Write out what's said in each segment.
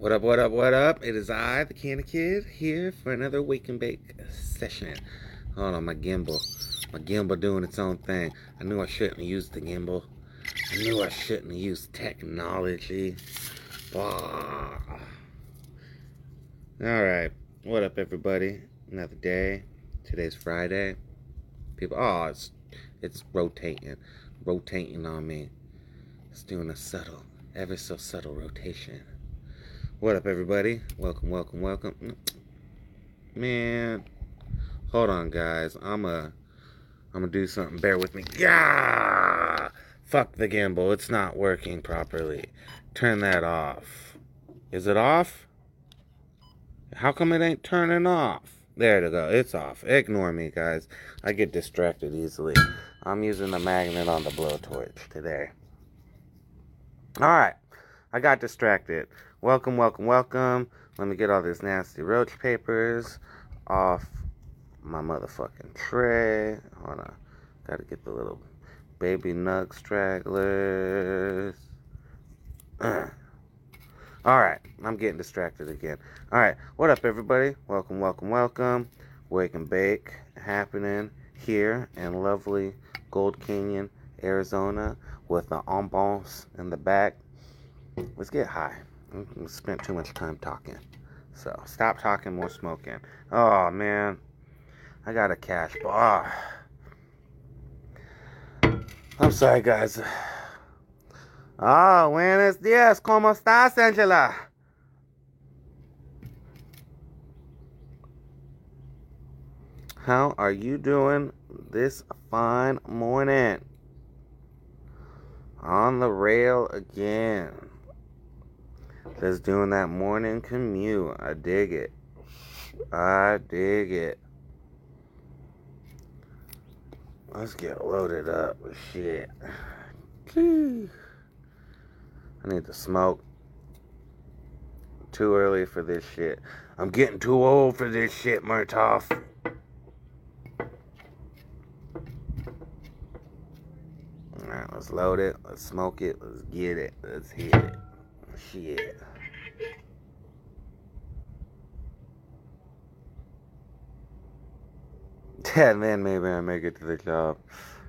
What up, what up, what up? It is I, the Kanna Kid, here for another Wake and Bake session. Hold on, my gimbal. My gimbal doing its own thing. I knew I shouldn't use the gimbal. I knew I shouldn't use technology. Alright. What up, everybody? Another day. Today's Friday. People, oh, it's, it's rotating. Rotating on me. It's doing a subtle, ever so subtle rotation. What up, everybody? Welcome, welcome, welcome. Man, hold on, guys. I'm a, I'm gonna do something. Bear with me. Yeah. Fuck the gimbal. It's not working properly. Turn that off. Is it off? How come it ain't turning off? There to go. It's off. Ignore me, guys. I get distracted easily. I'm using the magnet on the blowtorch today. All right. I got distracted. Welcome, welcome, welcome. Let me get all these nasty roach papers off my motherfucking tray. Hold on. Gotta get the little baby nug stragglers. Alright, I'm getting distracted again. Alright, what up, everybody? Welcome, welcome, welcome. Wake and Bake happening here in lovely Gold Canyon, Arizona, with the ambiance in the back let's get high. We spent too much time talking. So stop talking, more smoking. Oh man, I got a cash bar. I'm sorry, guys. Ah, oh, buenos días. ¿Cómo estás, Angela? How are you doing this fine morning? On the rail again. Just doing that morning commute. I dig it. I dig it. Let's get loaded up with shit. I need to smoke. Too early for this shit. I'm getting too old for this shit, Murtaugh. Alright, let's load it. Let's smoke it. Let's get it. Let's hit it. Shit. And then maybe I make it to the job.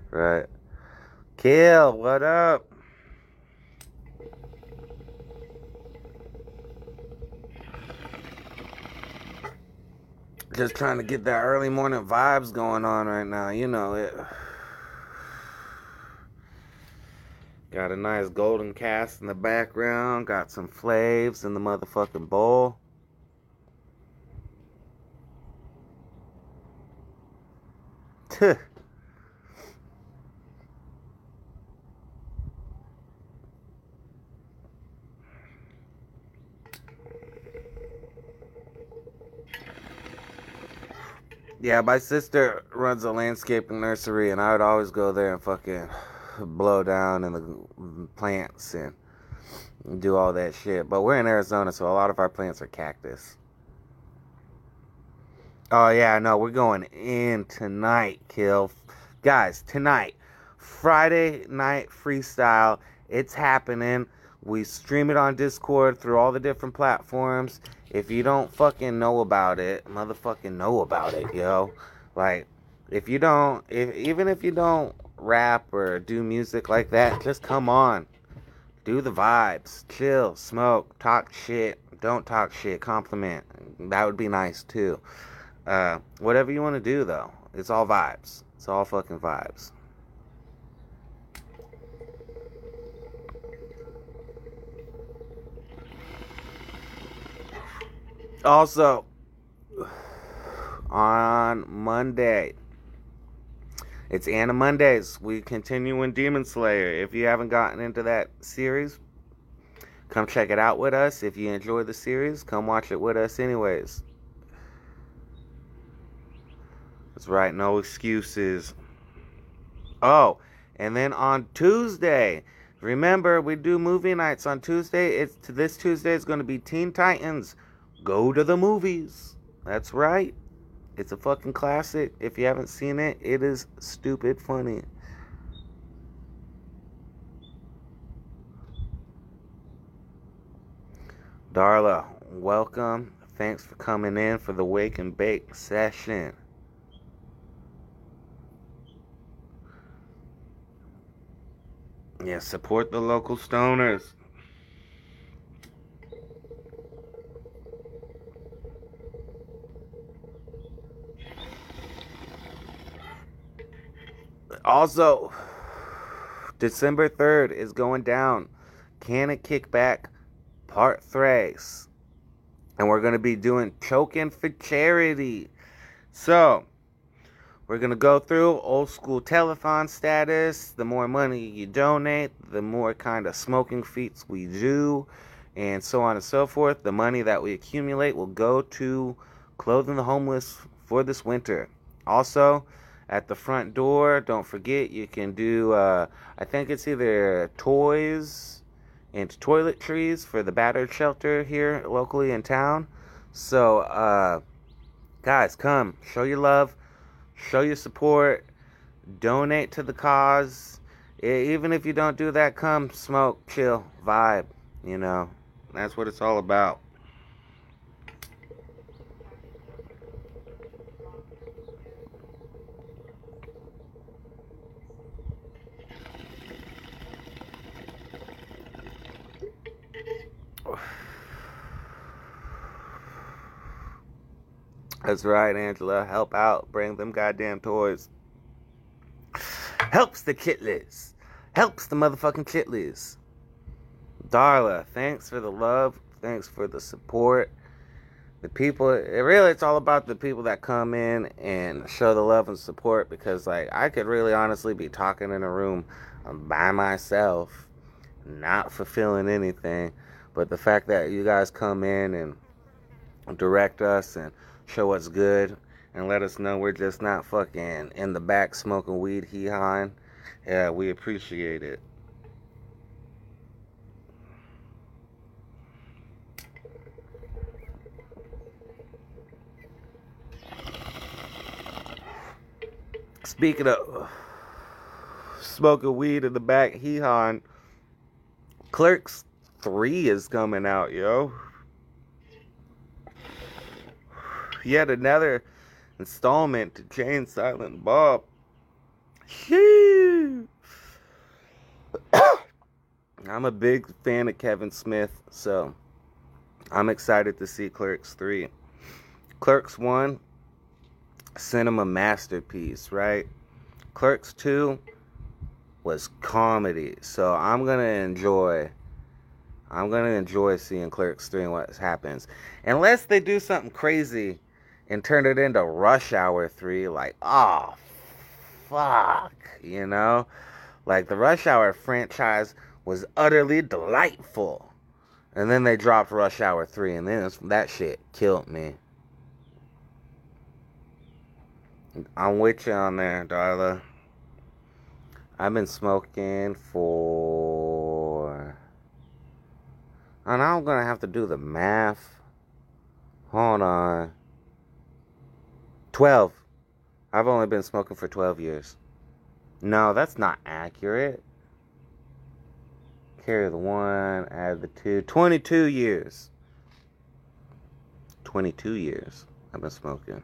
Right. Kill, what up? Just trying to get that early morning vibes going on right now. You know it. Got a nice golden cast in the background. Got some flaves in the motherfucking bowl. yeah, my sister runs a landscaping nursery, and I would always go there and fucking blow down in the plants and do all that shit. But we're in Arizona, so a lot of our plants are cactus. Oh yeah, no, we're going in tonight, kill. Guys, tonight, Friday night freestyle. It's happening. We stream it on Discord through all the different platforms. If you don't fucking know about it, motherfucking know about it, yo. Like, if you don't, if even if you don't rap or do music like that, just come on. Do the vibes. Chill, smoke, talk shit. Don't talk shit. Compliment. That would be nice too. Uh, whatever you want to do though, it's all vibes. It's all fucking vibes. Also, on Monday, it's Anna Mondays. We continue in Demon Slayer. If you haven't gotten into that series, come check it out with us. If you enjoy the series, come watch it with us, anyways. That's right, no excuses. Oh, and then on Tuesday, remember we do movie nights on Tuesday. It's this Tuesday is going to be Teen Titans. Go to the movies. That's right. It's a fucking classic. If you haven't seen it, it is stupid funny. Darla, welcome. Thanks for coming in for the wake and bake session. Yeah, support the local stoners. Also, December 3rd is going down. Can it kick back part thrace? And we're going to be doing choking for charity. So, we're going to go through old school telethon status. The more money you donate, the more kind of smoking feats we do, and so on and so forth. The money that we accumulate will go to clothing the homeless for this winter. Also, at the front door, don't forget you can do, uh, I think it's either toys and toiletries for the battered shelter here locally in town. So, uh, guys, come show your love show your support, donate to the cause. Even if you don't do that, come smoke, chill, vibe. You know, that's what it's all about. That's right, Angela. Help out. Bring them goddamn toys. Helps the kitless. Helps the motherfucking kitless. Darla, thanks for the love. Thanks for the support. The people, it really, it's all about the people that come in and show the love and support because, like, I could really honestly be talking in a room by myself, not fulfilling anything. But the fact that you guys come in and direct us and show us good and let us know we're just not fucking in the back smoking weed hee hawing. Yeah, we appreciate it. Speaking of smoking weed in the back, hee hawing, Clerks 3 is coming out, yo. Yet another installment to Jay and Silent Bob. I'm a big fan of Kevin Smith, so I'm excited to see Clerks 3. Clerks 1, cinema masterpiece, right? Clerks 2 was comedy, so I'm going to enjoy I'm going to enjoy seeing Clerks 3 and what happens. Unless they do something crazy and turned it into Rush Hour 3, like, oh, fuck, you know? Like, the Rush Hour franchise was utterly delightful. And then they dropped Rush Hour 3, and then that shit killed me. I'm with you on there, Darla. I've been smoking for. And I'm gonna have to do the math. Hold on. 12. I've only been smoking for 12 years. No, that's not accurate. Carry the one, add the two. 22 years. 22 years I've been smoking.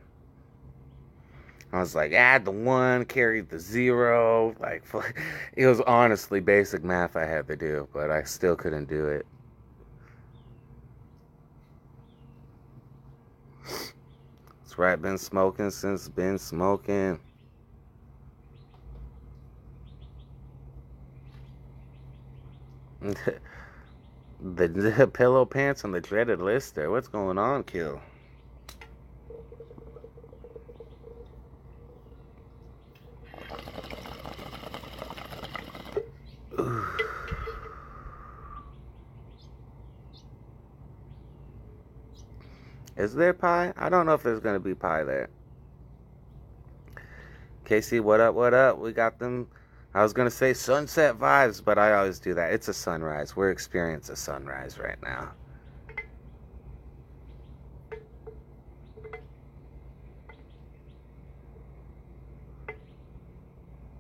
I was like, add the one, carry the zero. Like, it was honestly basic math I had to do, but I still couldn't do it. Right. Been smoking since been smoking. the, the pillow pants on the dreaded list there. What's going on, Kill? Is there pie? I don't know if there's gonna be pie there. Casey, what up? What up? We got them. I was gonna say sunset vibes, but I always do that. It's a sunrise. We're experiencing a sunrise right now.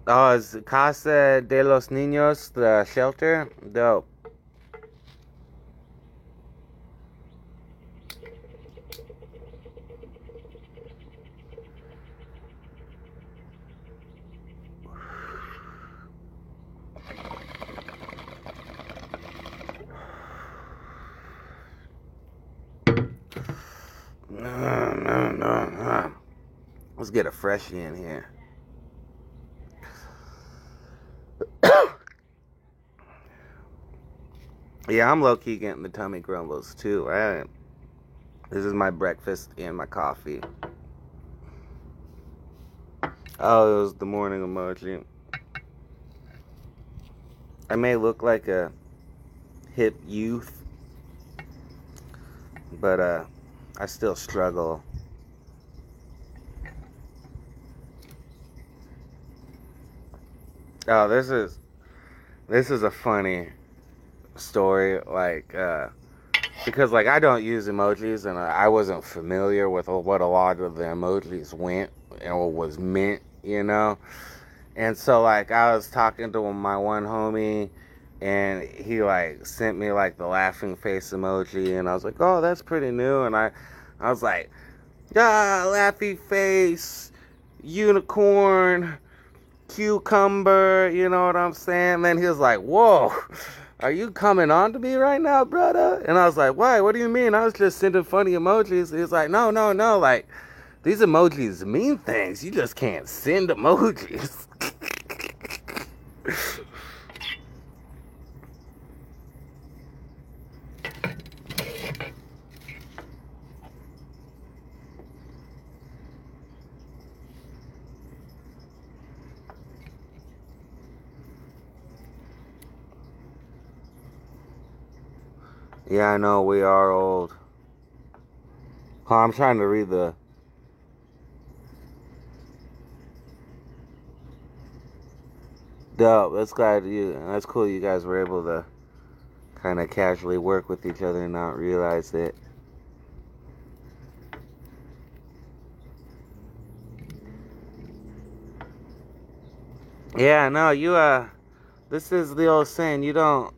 Oh, is Casa de los Niños the shelter? Dope. In here. yeah, I'm low key getting the tummy grumbles too. This is my breakfast and my coffee. Oh, it was the morning emoji. I may look like a hip youth, but uh, I still struggle. Oh, this is this is a funny story. Like, uh, because like I don't use emojis, and I wasn't familiar with what a lot of the emojis went and was meant, you know. And so like I was talking to my one homie and he like sent me like the laughing face emoji and I was like, "Oh, that's pretty new." And I I was like, "Ah, laughy face, unicorn, cucumber, you know what I'm saying?" Then he was like, "Whoa, are you coming on to me right now, brother?" And I was like, "Why? What do you mean? I was just sending funny emojis." He was like, "No, no, no, like these emojis mean things. You just can't send emojis." Yeah, I know we are old. I'm trying to read the. Dope. That's glad you. That's cool. You guys were able to kind of casually work with each other and not realize it. Yeah, no, you uh, this is the old saying. You don't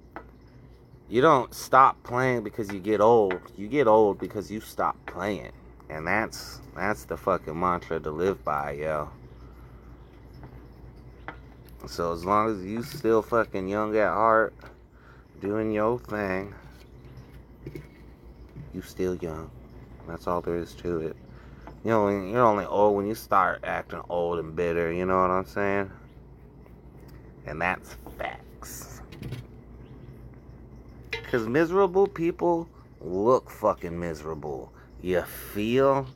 you don't stop playing because you get old. You get old because you stop playing. And that's that's the fucking mantra to live by, yo. So as long as you still fucking young at heart, doing your thing, you still young. That's all there is to it. You know, you're only old when you start acting old and bitter, you know what I'm saying? And that's facts. Because miserable people look fucking miserable. You feel?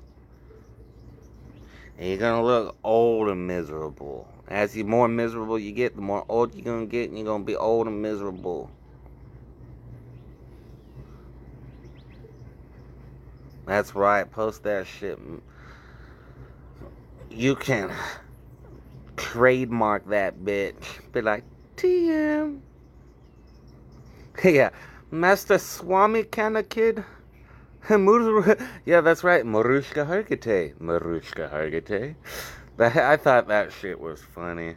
And you're gonna look old and miserable. As you more miserable you get, the more old you're gonna get, and you're gonna be old and miserable. That's right, post that shit. You can trademark that bitch. Be like, TM. yeah. Master Swami Kanna Kid? yeah, that's right. Mariska Hargitay. Mariska Hargitay. I thought that shit was funny.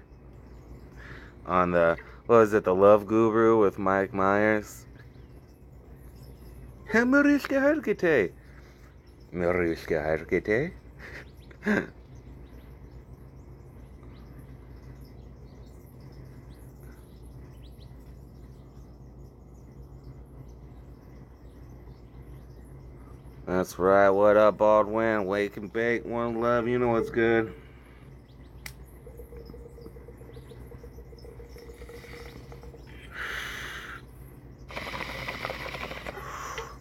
On the, what was it, The Love Guru with Mike Myers? Mariska Hargitay. Mariska Hargitay. That's right. What up, Baldwin? Wake and bake. One love. You know what's good.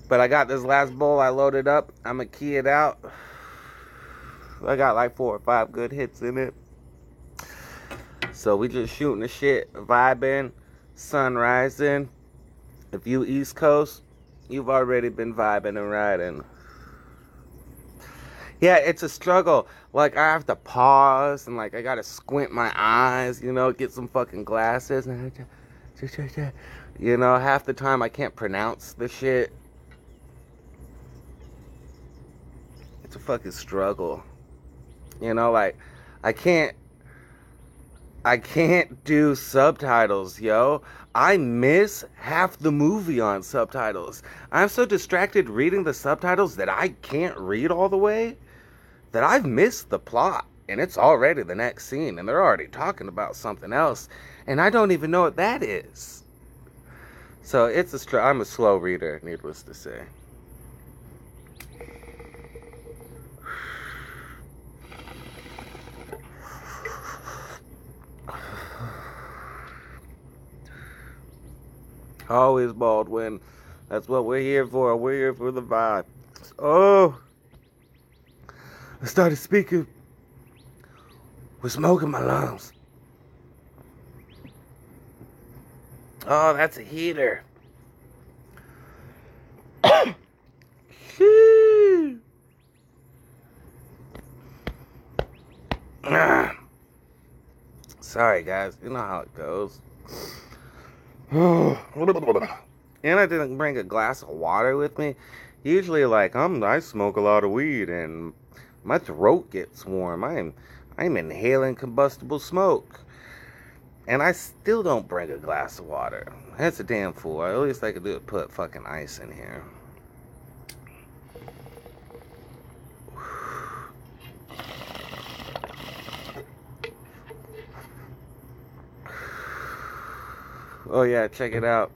But I got this last bowl I loaded up. I'm going to key it out. I got like four or five good hits in it. So we just shooting the shit, vibing, sun rising. If you East Coast, you've already been vibing and riding. Yeah, it's a struggle. Like I have to pause and like I gotta squint my eyes, you know, get some fucking glasses. and You know, half the time I can't pronounce the shit. It's a fucking struggle. You know, like I can't I can't do subtitles, yo. I miss half the movie on subtitles. I'm so distracted reading the subtitles that I can't read all the way that I've missed the plot and it's already the next scene and they're already talking about something else and I don't even know what that is. So it's a str- I'm a slow reader, needless to say. Always Baldwin. That's what we're here for. We're here for the vibe. Oh. I started speaking with smoke in my lungs. Oh, that's a heater. Sorry, guys. You know how it goes. and I didn't bring a glass of water with me. Usually, like I'm, I smoke a lot of weed, and my throat gets warm. I'm, I'm inhaling combustible smoke, and I still don't bring a glass of water. That's a damn fool. At least I could do it. Put fucking ice in here. Oh yeah, check it out.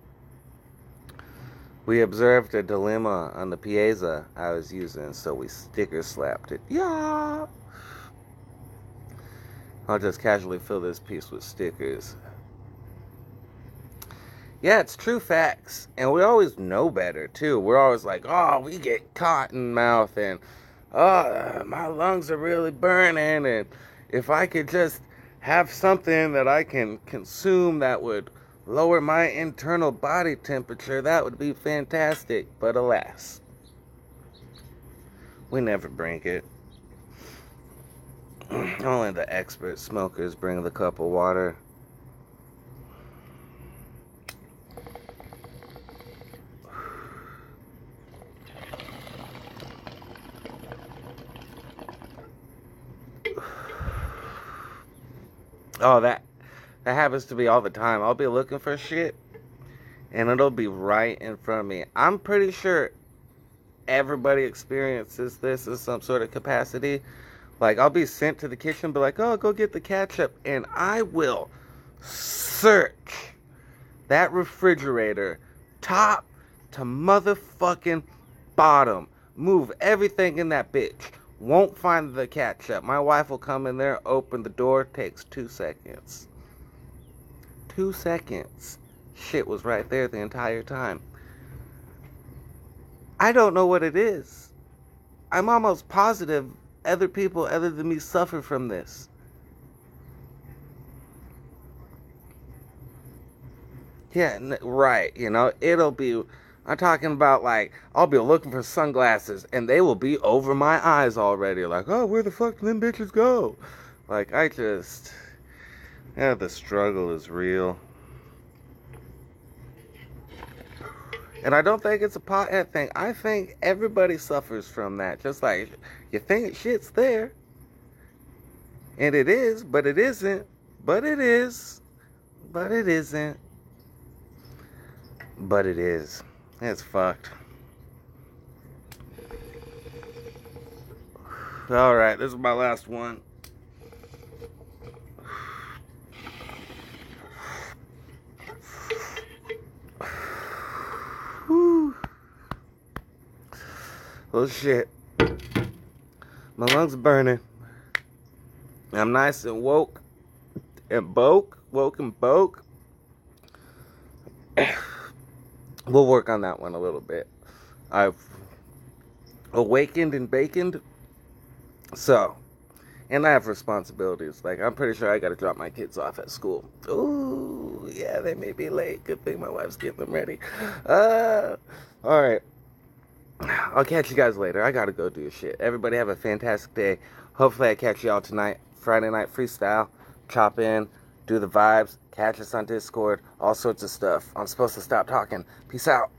We observed a dilemma on the Piazza I was using, so we sticker slapped it. Yeah. I'll just casually fill this piece with stickers. Yeah, it's true facts. And we always know better, too. We're always like, oh, we get cotton mouth and, oh, my lungs are really burning. And if I could just have something that I can consume that would lower my internal body temperature, that would be fantastic. But alas, we never bring it. Only the expert smokers bring the cup of water. Oh, that that happens to me all the time. I'll be looking for shit and it'll be right in front of me. I'm pretty sure everybody experiences this in some sort of capacity. Like I'll be sent to the kitchen, be like, "Oh, go get the ketchup," and I will search that refrigerator top to motherfucking bottom, move everything in that bitch. Won't find the ketchup. My wife will come in there, open the door, takes two seconds two seconds. Shit was right there the entire time. I don't know what it is. I'm almost positive other people other than me suffer from this. Yeah, right. You know, it'll be. I'm talking about like I'll be looking for sunglasses and they will be over my eyes already. Like, oh, where the fuck did them bitches go? Like, I just. Yeah, the struggle is real. And I don't think it's a pothead thing. I think everybody suffers from that. Just like you think shit's there. And it is, but it isn't. But it is. But it isn't. But it is. It's fucked. Alright, this is my last one. Oh shit. My lungs burning. I'm nice and woke and boke, woke and boke. we'll work on that one a little bit. I've awakened and baconed. So, and I have responsibilities. Like, I'm pretty sure I gotta drop my kids off at school. Ooh, yeah, they may be late. Good thing my wife's getting them ready. Uh, alright. I'll catch you guys later. I gotta go do shit. Everybody have a fantastic day. Hopefully, I catch y'all tonight. Friday night freestyle. Chop in, do the vibes, catch us on Discord, all sorts of stuff. I'm supposed to stop talking. Peace out.